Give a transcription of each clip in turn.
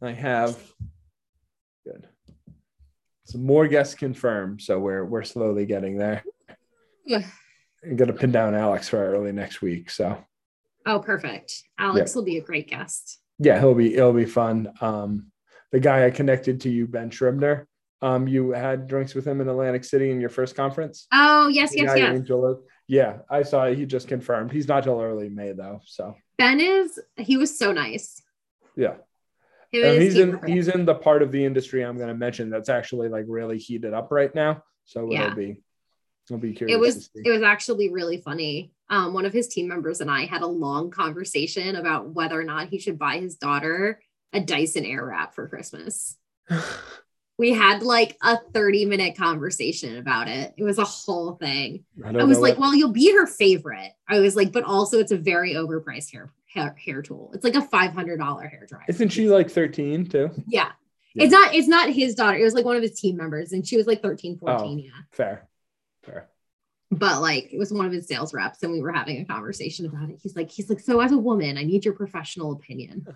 I have good. Some more guests confirmed, so we're we're slowly getting there. Yeah. I'm gonna pin down Alex for early next week. So Oh, perfect. Alex will be a great guest. yeah, he'll be it'll be fun. Um, the guy I connected to you, Ben Schrimner. Um, you had drinks with him in Atlantic City in your first conference. Oh, yes, yes, yes. Yeah, I saw it. He just confirmed. He's not till early May though. So Ben is, he was so nice. yeah. Him And and he's in he's in the part of the industry I'm going to mention that's actually like really heated up right now. So Yeah. it'll be it'll be curious. it was it was actually really funny. Um, one of his team members and I had a long conversation about whether or not he should buy his daughter a Dyson Airwrap for Christmas. We had like a 30 minute conversation about it. It was a whole thing. I, I was like, well, you'll be her favorite. I was like, but also it's a very overpriced hair hair, hair tool. It's like a $500 hair dryer. isn't she like 13 too? Yeah. Yeah. It's not it's not his daughter. It was like one of his team members and she was like 13, 14, Oh. yeah. Fair, fair. But like it was one of his sales reps and we were having a conversation about it. He's like he's like so as a woman, I need your professional opinion.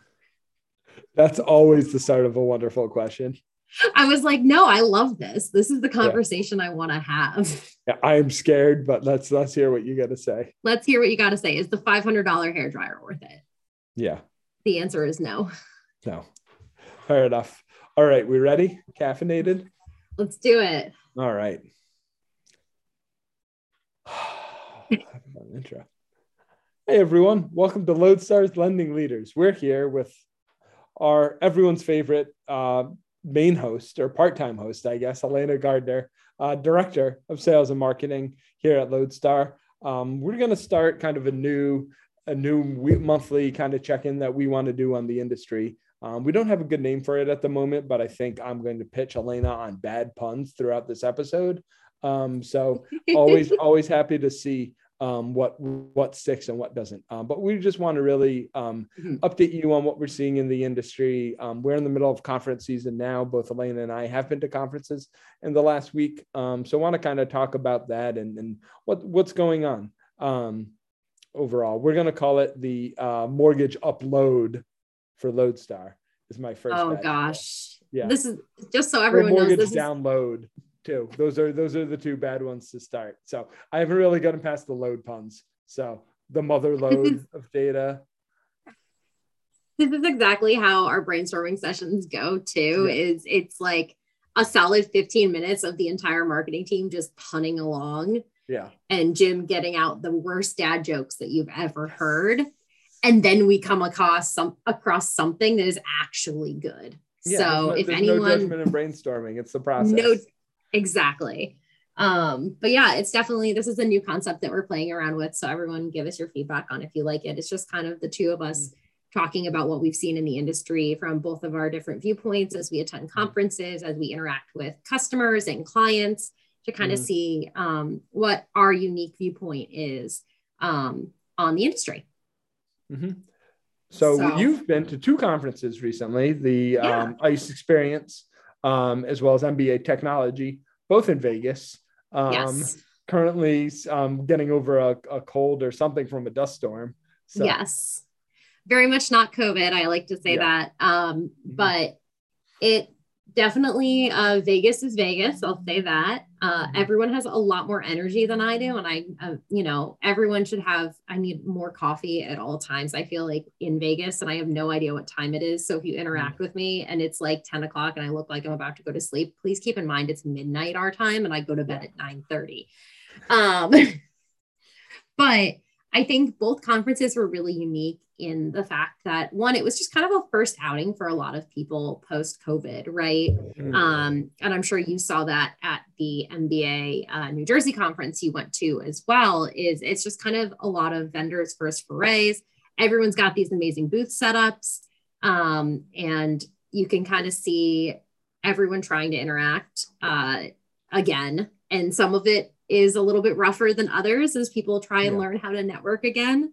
That's always the start of a wonderful question. I was like, "No, I love this. This is the conversation I want to have." Yeah, I am scared, but let's let's hear what you got to say. Let's hear what you got to say. Is the $500 hair dryer worth it? Yeah, The answer is no. no, fair enough. All right, we ready? Caffeinated. Let's do it. All right. Intro. Hey everyone, welcome to Lodestar's Lending Leaders. We're here with our everyone's favorite uh, main host or part-time host, I guess, Elena Gardner, uh, director of sales and marketing here at Lodestar. Um, we're going to start kind of a new, a new monthly kind of check-in that we want to do on the industry. Um, we don't have a good name for it at the moment, but I think I'm going to pitch Elena on bad puns throughout this episode. Um, so always, always happy to see um, what what sticks and what doesn't. Um, but we just want to really um, Mhm. update you on what we're seeing in the industry. Um, we're in the middle of conference season now. Both Elena and I have been to conferences in the last week, um, so want to kind of talk about that and, and what what's going on um, overall. We're going to call it the uh, mortgage upload for Lodestar. Is my first. oh idea. gosh. Yeah. This is just so everyone knows mortgage this is download too. Those are those are the two bad ones to start. So I haven't really gotten past the load puns. So the mother load of data. this is exactly how our brainstorming sessions go too Yeah. is it's like a solid 15 minutes of the entire marketing team just punning along Yeah. and Jim getting out the worst dad jokes that you've ever heard and then we come across some across something that is actually good yeah so no, if there's no anyone judgment in brainstorming, it's the process. no exactly um but yeah it's definitely this is a new concept that we're playing around with so everyone give us your feedback on if you like it it's just kind of the two of us talking about what we've seen in the industry from both of our different viewpoints as we attend conferences as we interact with customers and clients to kind of Mhm. see um, what our unique viewpoint is um, on the industry Mhm. So, So- you've been to two conferences recently: the Yeah. um, ICE Experience, um, as well as MBA Technology, both in Vegas. Um, yes Currently, um, getting over a, a cold or something from a dust storm. So, Yes. Very much not COVID. I like to say Yeah. that. Um, Mhm. but it definitely uh, Vegas is Vegas. I'll say that. Uh, Mhm. everyone has a lot more energy than I do, and I, uh, you know, everyone should have. I need more coffee at all times. I feel like in Vegas, and I have no idea what time it is. So if you interact with me and it's like ten o'clock and I look like I'm about to go to sleep, please keep in mind it's midnight our time, and I go to bed at nine thirty. Um, but I think both conferences were really unique in the fact that one, it was just kind of a first outing for a lot of people post COVID, right? Mhm. Um, and I'm sure you saw that at the MBA uh, New Jersey conference you went to as well. Is it's just kind of a lot of vendors' first forays. Everyone's got these amazing booth setups, um, and you can kind of see everyone trying to interact uh, again. And some of it is a little bit rougher than others as people try and Yeah. learn how to network again.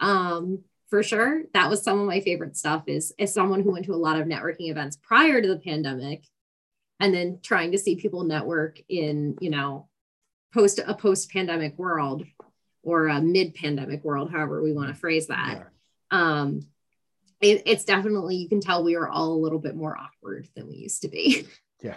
Um, for sure, that was some of my favorite stuff. Is as someone who went to a lot of networking events prior to the pandemic, and then trying to see people network in you know post a post pandemic world or a mid pandemic world, however we want to phrase that Yeah. um it, it's definitely you can tell we are all a little bit more awkward than we used to be. Yeah.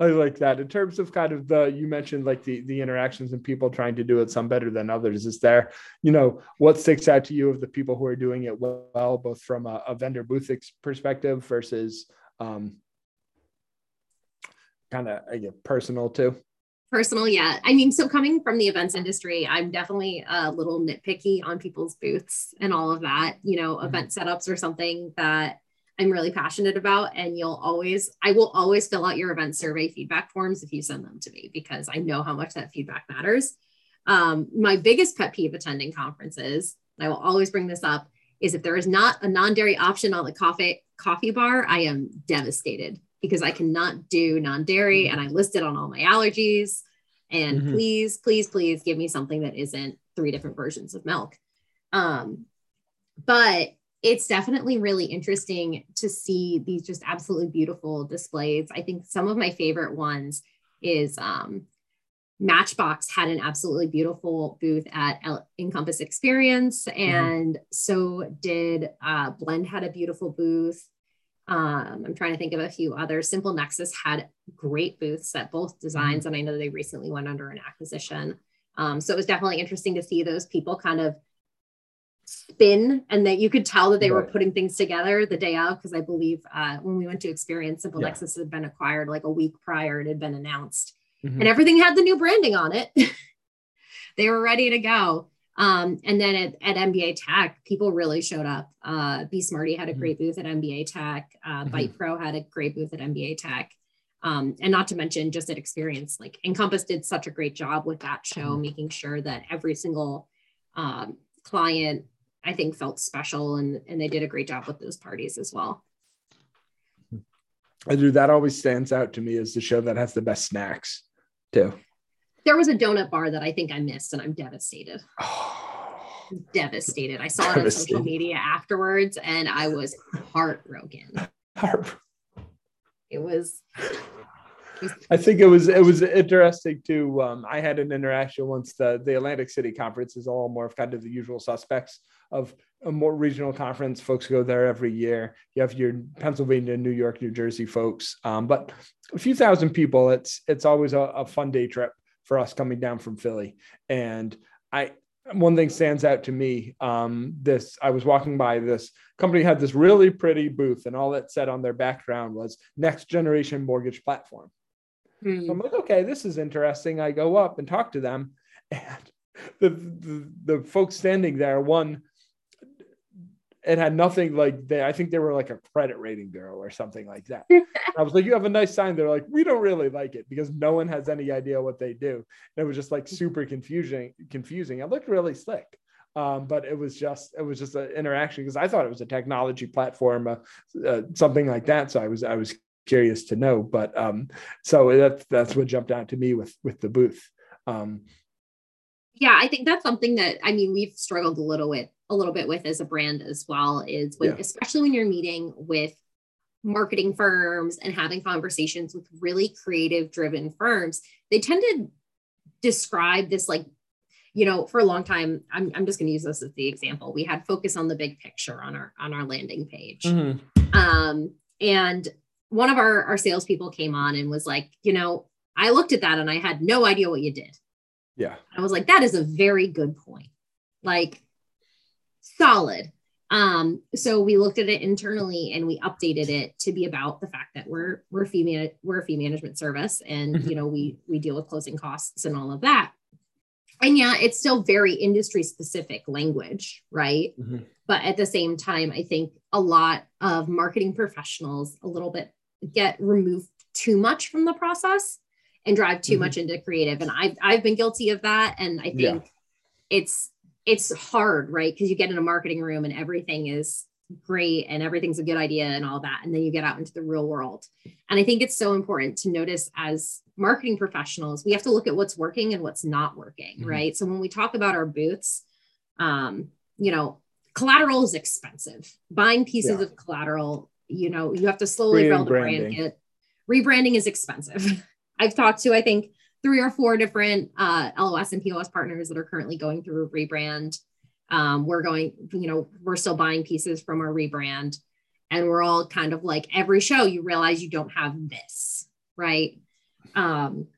I like that. In terms of kind of the you mentioned like the the interactions and people trying to do it some better than others. Is there, you know, what sticks out to you of the people who are doing it well, both from a, a vendor booth perspective versus um, kind of I get personal too? Personal, yeah. I mean, so coming from the events industry, I'm definitely a little nitpicky on people's booths and all of that. You know, mm-hmm. event setups are something that I'm really passionate about. And you'll always, I will always fill out your event survey feedback forms if you send them to me because I know how much that feedback matters. Um, my biggest pet peeve attending conferences, and I will always bring this up, is if there is not a non-dairy option on the coffee coffee bar, I am devastated because I cannot do non-dairy mm-hmm. and I listed on all my allergies. And mm-hmm. please, please, please give me something that isn't three different versions of milk. Um, but it's definitely really interesting to see these just absolutely beautiful displays. I think some of my favorite ones is um, Matchbox had an absolutely beautiful booth at Encompass Experience, and mm-hmm. so did uh, Blend had a beautiful booth. Um, I'm trying to think of a few others. Simple Nexus had great booths at both designs, mm-hmm. and I know they recently went under an acquisition. Um, so it was definitely interesting to see those people kind of spin and that you could tell that they right. were putting things together the day out because i believe uh, when we went to experience simple yeah. nexus had been acquired like a week prior it had been announced mm-hmm. and everything had the new branding on it they were ready to go um, and then at, at MBA Tech, people really showed up. Uh, BeSmartee had a mm-hmm. great booth at MBA Tech. Uh, mm-hmm. Byte Pro had a great booth at MBA Tech. Um, and not to mention just at Experience, like Encompass did such a great job with that show, mm-hmm. making sure that every single um, client, I think, felt special, and and they did a great job with those parties as well. I do. That always stands out to me as the show that has the best snacks, too there was a donut bar that I think I missed, and I'm devastated. Oh, devastated. I saw it on social media afterwards, and I was heartbroken. It was. I think it was it was interesting too. Um, I had an interaction once. The the Atlantic City conference is all more of kind of the usual suspects of a more regional conference. Folks go there every year. You have your Pennsylvania, New York, New Jersey folks, um, but a few thousand people. It's it's always a, a fun day trip for us coming down from Philly. And I, one thing stands out to me. Um, this I was walking by this company had this really pretty booth, and all it said on their background was "Next Generation Mortgage Platform." Hmm. So I'm like, okay, this is interesting. I go up and talk to them, and the the, the folks standing there, one it had nothing like they i think they were like a credit rating bureau or something like that. I was like you have a nice sign. They're like we don't really like it because no one has any idea what they do. And it was just like super confusing confusing. It looked really slick um, but it was just it was just an interaction because i thought it was a technology platform uh, uh, something like that. So i was i was curious to know but um, so that's that's what jumped out to me with with the booth um, yeah i think that's something that i mean we've struggled a little with a little bit with as a brand as well is when, yeah. especially when you're meeting with marketing firms and having conversations with really creative driven firms, they tend to describe this like, you know, for a long time, I'm, I'm just going to use this as the example. We had focus on the big picture on our on our landing page. Mm-hmm. Um, and one of our, our salespeople came on and was like, you know, I looked at that and I had no idea what you did. Yeah. I was like, that is a very good point. Like solid. Um, so we looked at it internally and we updated it to be about the fact that we're we're fee we're a fee management service and mm-hmm. you know we we deal with closing costs and all of that. And yeah, it's still very industry specific language, right? Mm-hmm. But at the same time, I think a lot of marketing professionals a little bit get removed too much from the process and drive too mm-hmm. much into creative. And I've I've been guilty of that. And I think yeah. it's it's hard, right? Because you get in a marketing room and everything is great and everything's a good idea and all that. And then you get out into the real world. And I think it's so important to notice as marketing professionals, we have to look at what's working and what's not working, mm-hmm. right? So when we talk about our booths, um, you know, collateral is expensive. Buying pieces yeah. of collateral, you know, you have to slowly build a brand. It, rebranding is expensive. I've talked to, I think, three or four different uh, LOS and POS partners that are currently going through a rebrand. Um, we're going, you know, we're still buying pieces from our rebrand. And we're all kind of like every show, you realize you don't have this, right? Um,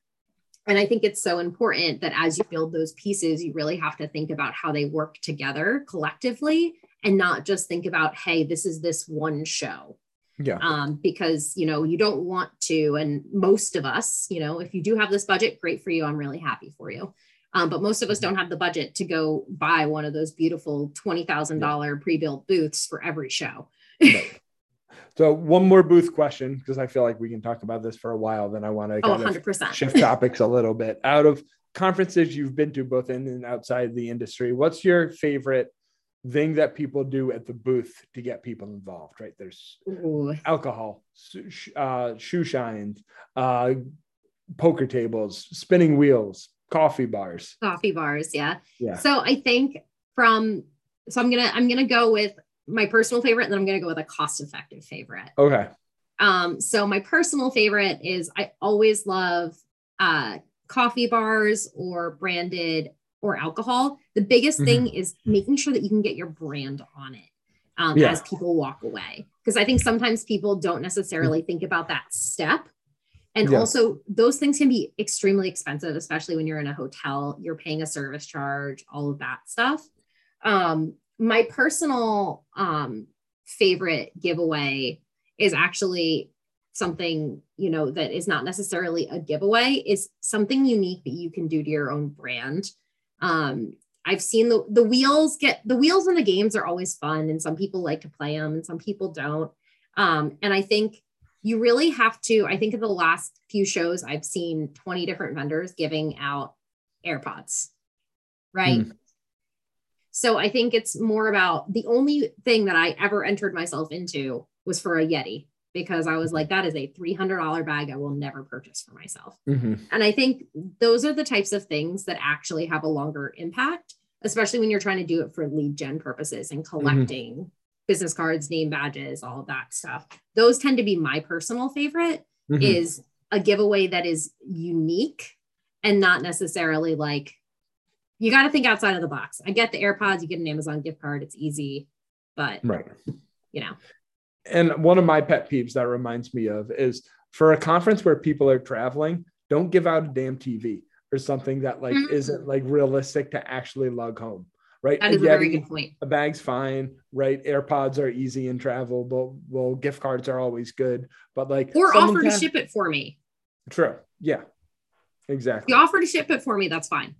and I think it's so important that as you build those pieces, you really have to think about how they work together collectively and not just think about, hey, this is this one show. Yeah. Um, because you know, you don't want to, and most of us, you know, if you do have this budget, great for you. I'm really happy for you. Um, but most of us don't have the budget to go buy one of those beautiful $20,000 yeah. pre-built booths for every show. So one more booth question, because I feel like we can talk about this for a while. Then I want to oh, 100%. shift topics a little bit. Out of conferences you've been to, both in and outside the industry, what's your favorite thing that people do at the booth to get people involved? Right? There's Ooh. alcohol, uh, shoe shines, uh, poker tables, spinning wheels, coffee bars. Coffee bars, yeah. Yeah. So I think from so I'm gonna I'm gonna go with my personal favorite, and then I'm gonna go with a cost-effective favorite. Okay. Um, so my personal favorite is I always love uh coffee bars or branded or alcohol. The biggest mm-hmm. thing is making sure that you can get your brand on it um, yeah. as people walk away. Because I think sometimes people don't necessarily think about that step and yeah. also, those things can be extremely expensive, especially when you're in a hotel, you're paying a service charge, all of that stuff. Um, my personal um, favorite giveaway is actually something you know that is not necessarily a giveaway is something unique that you can do to your own brand um, i've seen the the wheels get the wheels in the games are always fun and some people like to play them and some people don't. Um, and i think you really have to i think in the last few shows i've seen 20 different vendors giving out airpods right? Mm. so i think it's more about the only thing that i ever entered myself into was for a yeti because i was like that is a $300 bag i will never purchase for myself mm-hmm. and i think those are the types of things that actually have a longer impact especially when you're trying to do it for lead gen purposes and mm-hmm. collecting mm-hmm business cards, name badges, all that stuff. Those tend to be my personal favorite mm-hmm. is a giveaway that is unique and not necessarily like you got to think outside of the box. I get the AirPods, you get an Amazon gift card, it's easy, but right. You know. And one of my pet peeves that reminds me of is for a conference where people are traveling, don't give out a damn TV or something that like mm-hmm. isn't like realistic to actually lug home right? That is a, a very good point. A bag's fine, right? AirPods are easy in travel, but well, gift cards are always good. But like, or offer to ship it for me. True. Yeah. Exactly. You offer to ship it for me. That's fine.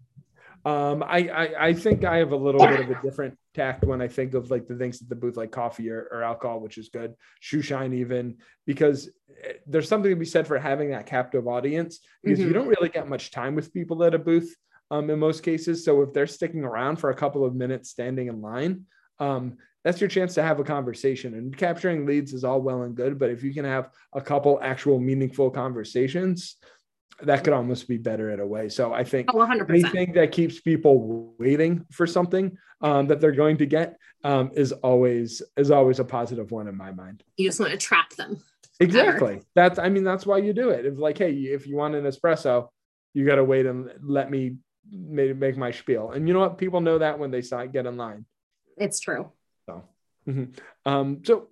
Um, I, I, I think I have a little bit of a different tact when I think of like the things at the booth, like coffee or, or alcohol, which is good. Shoe shine, even because eh, there's something to be said for having that captive audience because mm-hmm. you don't really get much time with people at a booth um, in most cases. So if they're sticking around for a couple of minutes standing in line, um, that's your chance to have a conversation. And capturing leads is all well and good, but if you can have a couple actual meaningful conversations, that could almost be better in a way. So I think oh, anything that keeps people waiting for something um, that they're going to get um, is always is always a positive one in my mind. You just want to trap them. Exactly. That's I mean that's why you do it. It's like, hey, if you want an espresso, you got to wait and let me make, make my spiel. And you know what? People know that when they get in line. It's true. So, mm-hmm. um, so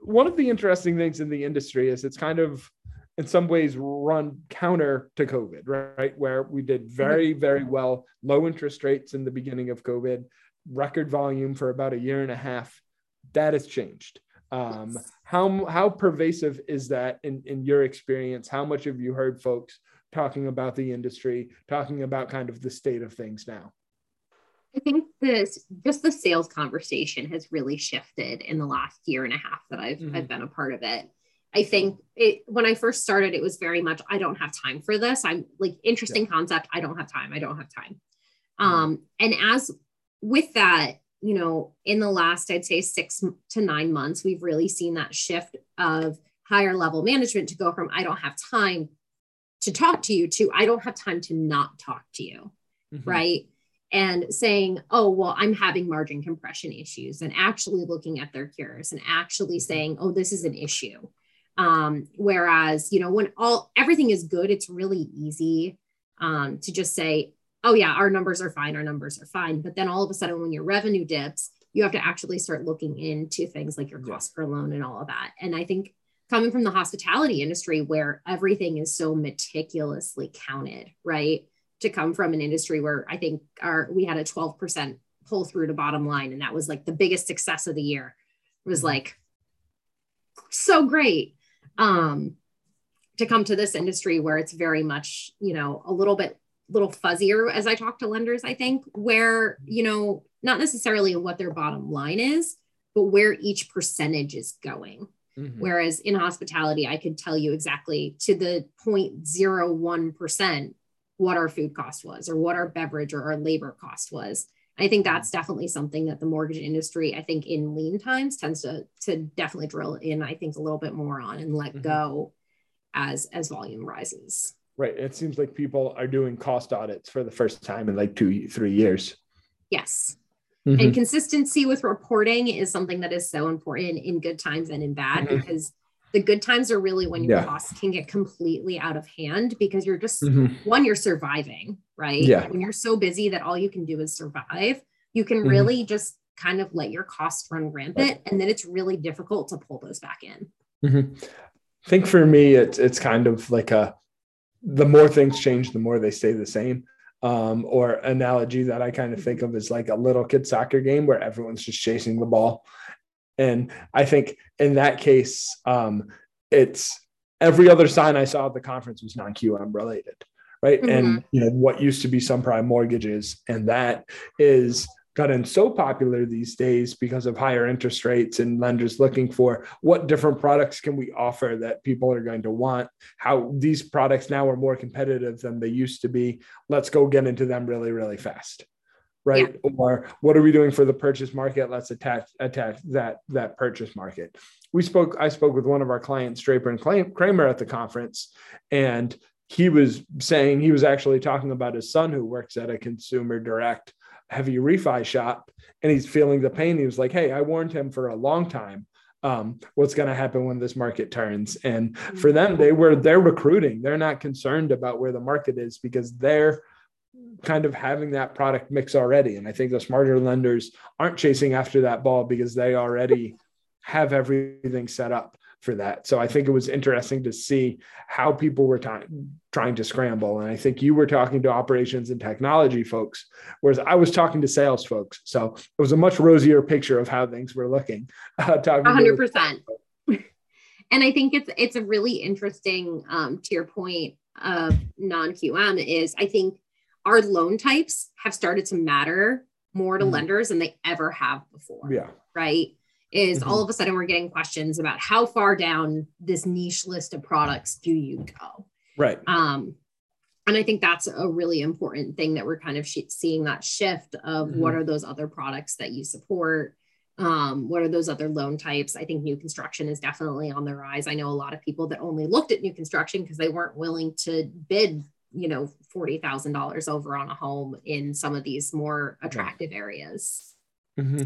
one of the interesting things in the industry is it's kind of in some ways run counter to COVID, right? Where we did very, very well, low interest rates in the beginning of COVID, record volume for about a year and a half. That has changed. Um, how how pervasive is that in, in your experience? How much have you heard folks talking about the industry, talking about kind of the state of things now? I think this just the sales conversation has really shifted in the last year and a half that I've mm-hmm. I've been a part of it. I think it when I first started, it was very much I don't have time for this. I'm like interesting yeah. concept. I don't have time. I don't have time. Mm-hmm. Um, and as with that, you know, in the last I'd say six to nine months, we've really seen that shift of higher level management to go from I don't have time to talk to you to I don't have time to not talk to you. Mm-hmm. Right. And saying, oh, well, I'm having margin compression issues, and actually looking at their cures and actually saying, oh, this is an issue. Um, whereas, you know, when all everything is good, it's really easy um, to just say, oh yeah, our numbers are fine, our numbers are fine. But then all of a sudden, when your revenue dips, you have to actually start looking into things like your cost per loan and all of that. And I think coming from the hospitality industry where everything is so meticulously counted, right? To come from an industry where I think our we had a 12% pull through to bottom line, and that was like the biggest success of the year. It was mm-hmm. like so great. Um, to come to this industry where it's very much, you know, a little bit little fuzzier as I talk to lenders, I think, where, you know, not necessarily what their bottom line is, but where each percentage is going. Mm-hmm. Whereas in hospitality, I could tell you exactly to the 0.01% what our food cost was or what our beverage or our labor cost was. I think that's definitely something that the mortgage industry, I think in lean times tends to, to definitely drill in, I think a little bit more on and let mm-hmm. go as as volume rises. Right. It seems like people are doing cost audits for the first time in like two, three years. Yes. Mm-hmm. And consistency with reporting is something that is so important in good times and in bad mm-hmm. because the good times are really when your yeah. costs can get completely out of hand because you're just mm-hmm. one, you're surviving, right? Yeah. When you're so busy that all you can do is survive, you can mm-hmm. really just kind of let your costs run rampant. And then it's really difficult to pull those back in. Mm-hmm. I think for me, it's it's kind of like a the more things change, the more they stay the same. Um, or analogy that I kind of think of is like a little kid soccer game where everyone's just chasing the ball. And I think in that case, um, it's every other sign I saw at the conference was non-QM related, right? Mm-hmm. And you know what used to be subprime mortgages, and that is gotten so popular these days because of higher interest rates and lenders looking for what different products can we offer that people are going to want how these products now are more competitive than they used to be let's go get into them really really fast right yeah. or what are we doing for the purchase market let's attach attach that that purchase market we spoke i spoke with one of our clients draper and kramer at the conference and he was saying he was actually talking about his son who works at a consumer direct heavy refi shop and he's feeling the pain. He was like, Hey, I warned him for a long time. Um, what's going to happen when this market turns? And for them, they were they're recruiting. They're not concerned about where the market is because they're kind of having that product mix already. And I think the smarter lenders aren't chasing after that ball because they already have everything set up for that. So I think it was interesting to see how people were t- trying to scramble. And I think you were talking to operations and technology folks, whereas I was talking to sales folks. So it was a much rosier picture of how things were looking. Uh, talking 100%. and I think it's it's a really interesting um, to your point of non-QM is I think our loan types have started to matter more to mm lenders than they ever have before. Yeah. Right is mm-hmm. all of a sudden we're getting questions about how far down this niche list of products do you go right um and i think that's a really important thing that we're kind of sh- seeing that shift of mm-hmm. what are those other products that you support um, what are those other loan types i think new construction is definitely on the rise i know a lot of people that only looked at new construction because they weren't willing to bid you know $40000 over on a home in some of these more attractive areas mm-hmm.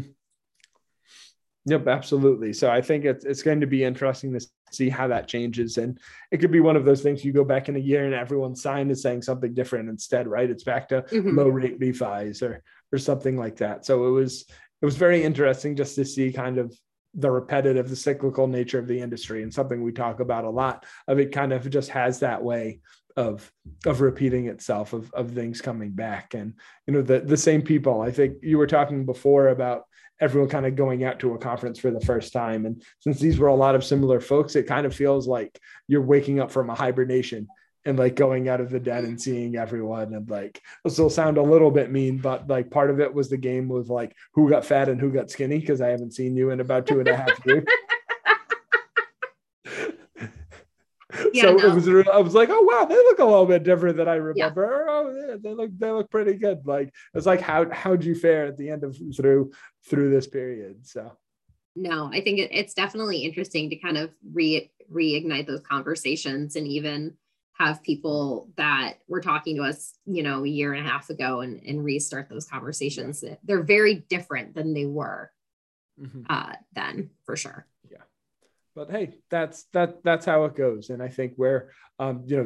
Yep, absolutely. So I think it's it's going to be interesting to see how that changes, and it could be one of those things you go back in a year and everyone's sign is saying something different instead, right? It's back to mm-hmm. low rate refis or or something like that. So it was it was very interesting just to see kind of the repetitive, the cyclical nature of the industry, and something we talk about a lot. Of it kind of just has that way of of repeating itself of of things coming back, and you know the the same people. I think you were talking before about everyone kind of going out to a conference for the first time. And since these were a lot of similar folks, it kind of feels like you're waking up from a hibernation and like going out of the dead and seeing everyone. And like, this will sound a little bit mean, but like part of it was the game was like who got fat and who got skinny because I haven't seen you in about two and a half years. yeah, so no. it was I was like, oh wow, they look a little bit different than I remember. Yeah. Oh, yeah, they look they look pretty good. Like it's like how how'd you fare at the end of through through this period? So no, I think it, it's definitely interesting to kind of re reignite those conversations and even have people that were talking to us, you know, a year and a half ago and, and restart those conversations. Yeah. They're very different than they were mm-hmm. uh, then, for sure but hey, that's that that's how it goes. And I think where um, you know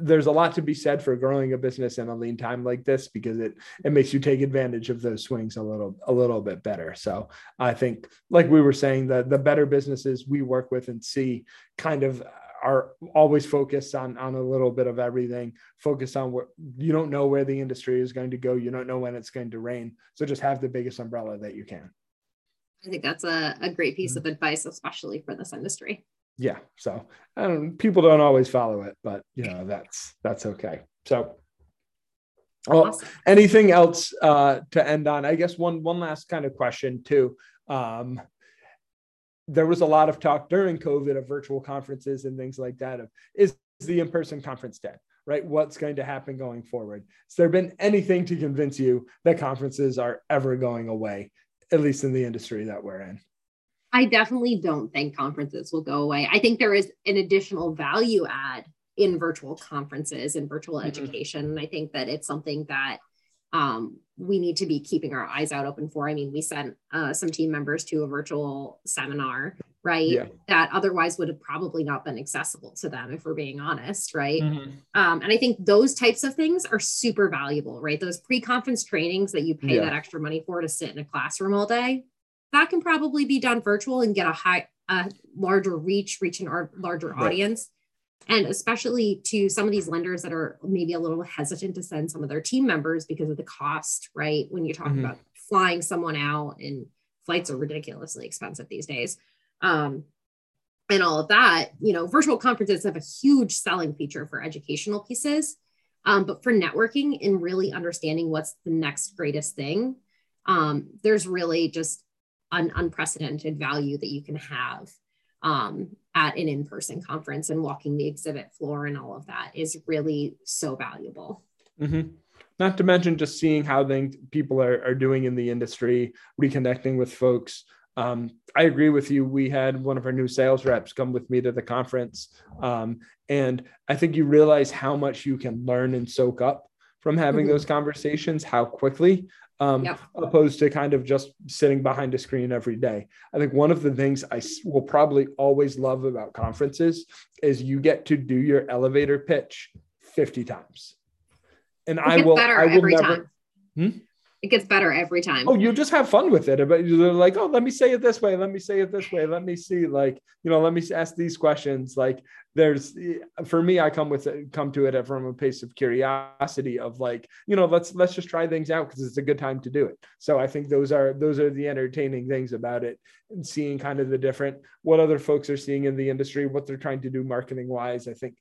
there's a lot to be said for growing a business in a lean time like this because it it makes you take advantage of those swings a little a little bit better. So I think, like we were saying, the the better businesses we work with and see kind of are always focused on on a little bit of everything focused on what you don't know where the industry is going to go you don't know when it's going to rain so just have the biggest umbrella that you can i think that's a, a great piece mm-hmm. of advice especially for this industry. Yeah so um, people don't always follow it but you know that's that's okay. So well, awesome. anything else uh, to end on? I guess one one last kind of question too. Um, there was a lot of talk during covid of virtual conferences and things like that of is the in-person conference dead right? What's going to happen going forward? Has there been anything to convince you that conferences are ever going away at least in the industry that we're in I definitely don't think conferences will go away. I think there is an additional value add in virtual conferences and virtual mm-hmm. education. And I think that it's something that um, we need to be keeping our eyes out open for. I mean, we sent uh, some team members to a virtual seminar, right? Yeah. That otherwise would have probably not been accessible to them, if we're being honest, right? Mm-hmm. Um, and I think those types of things are super valuable, right? Those pre conference trainings that you pay yeah. that extra money for to sit in a classroom all day, that can probably be done virtual and get a high, a larger reach, reach an larger right. audience. And especially to some of these lenders that are maybe a little hesitant to send some of their team members because of the cost, right? When you talk mm-hmm. about flying someone out and flights are ridiculously expensive these days. Um, and all of that, you know, virtual conferences have a huge selling feature for educational pieces. Um, but for networking and really understanding what's the next greatest thing, um, there's really just an unprecedented value that you can have um, at an in-person conference and walking the exhibit floor and all of that is really so valuable. Mm-hmm. Not to mention just seeing how things people are, are doing in the industry, reconnecting with folks. Um, I agree with you. We had one of our new sales reps come with me to the conference. Um, and I think you realize how much you can learn and soak up from having mm-hmm. those conversations, how quickly um, yep. opposed to kind of just sitting behind a screen every day. I think one of the things I will probably always love about conferences is you get to do your elevator pitch 50 times. And I will, I will never. Hmm? It gets better every time. Oh, you just have fun with it. But you're like, oh, let me say it this way. Let me say it this way. Let me see, like, you know, let me ask these questions. Like, there's for me, I come with it, come to it from a pace of curiosity of like, you know, let's let's just try things out because it's a good time to do it. So I think those are those are the entertaining things about it and seeing kind of the different what other folks are seeing in the industry, what they're trying to do marketing wise. I think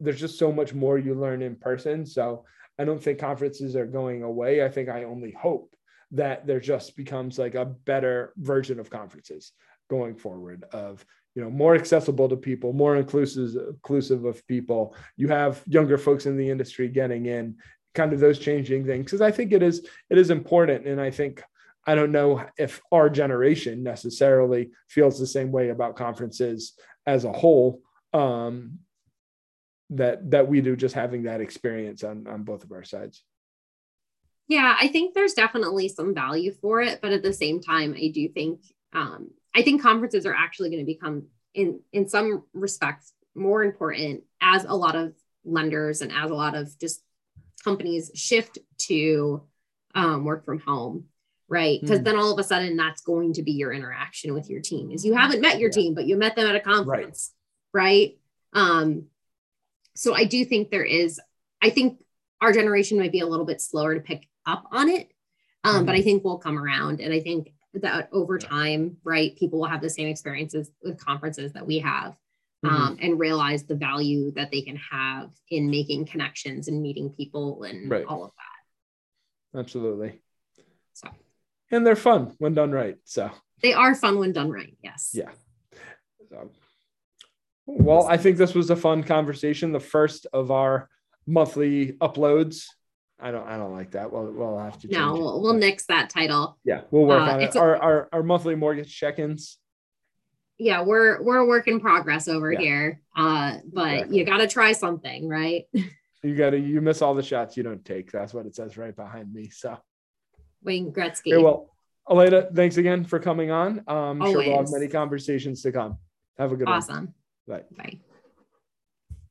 there's just so much more you learn in person. So I don't think conferences are going away. I think I only hope that there just becomes like a better version of conferences going forward of you know more accessible to people more inclusive inclusive of people. You have younger folks in the industry getting in kind of those changing things. Because i think it is it is important. And i think i don't know if our generation necessarily feels the same way about conferences as a whole. Um, that that we do just having that experience on on both of our sides yeah i think there's definitely some value for it but at the same time i do think um, i think conferences are actually going to become in in some respects more important as a lot of lenders and as a lot of just companies shift to um, work from home right because mm. then all of a sudden that's going to be your interaction with your team is you haven't met your yeah. team but you met them at a conference right, right? Um, so I do think there is, I think our generation might be a little bit slower to pick up on it. Um, mm-hmm. But I think we'll come around. And I think that over time, right, people will have the same experiences with conferences that we have mm-hmm. um, and realize the value that they can have in making connections and meeting people and right. all of that. Absolutely. So, and they're fun when done right. So, they are fun when done right. Yes. Yeah. So, well, I think this was a fun conversation. The first of our monthly uploads. I don't. I don't like that. We'll we'll have to. No, we'll, we'll nix that title. Yeah, we'll work uh, on it. Our, our our monthly mortgage check-ins. Yeah, we're we're a work in progress over yeah. here. Uh, but exactly. you got to try something, right? you got to. You miss all the shots you don't take. That's what it says right behind me. So. Wayne Gretzky. Hey, well, Elena, thanks again for coming on. Um, I'm sure we'll have many conversations to come. Have a good awesome. one. Awesome. Bye. Bye.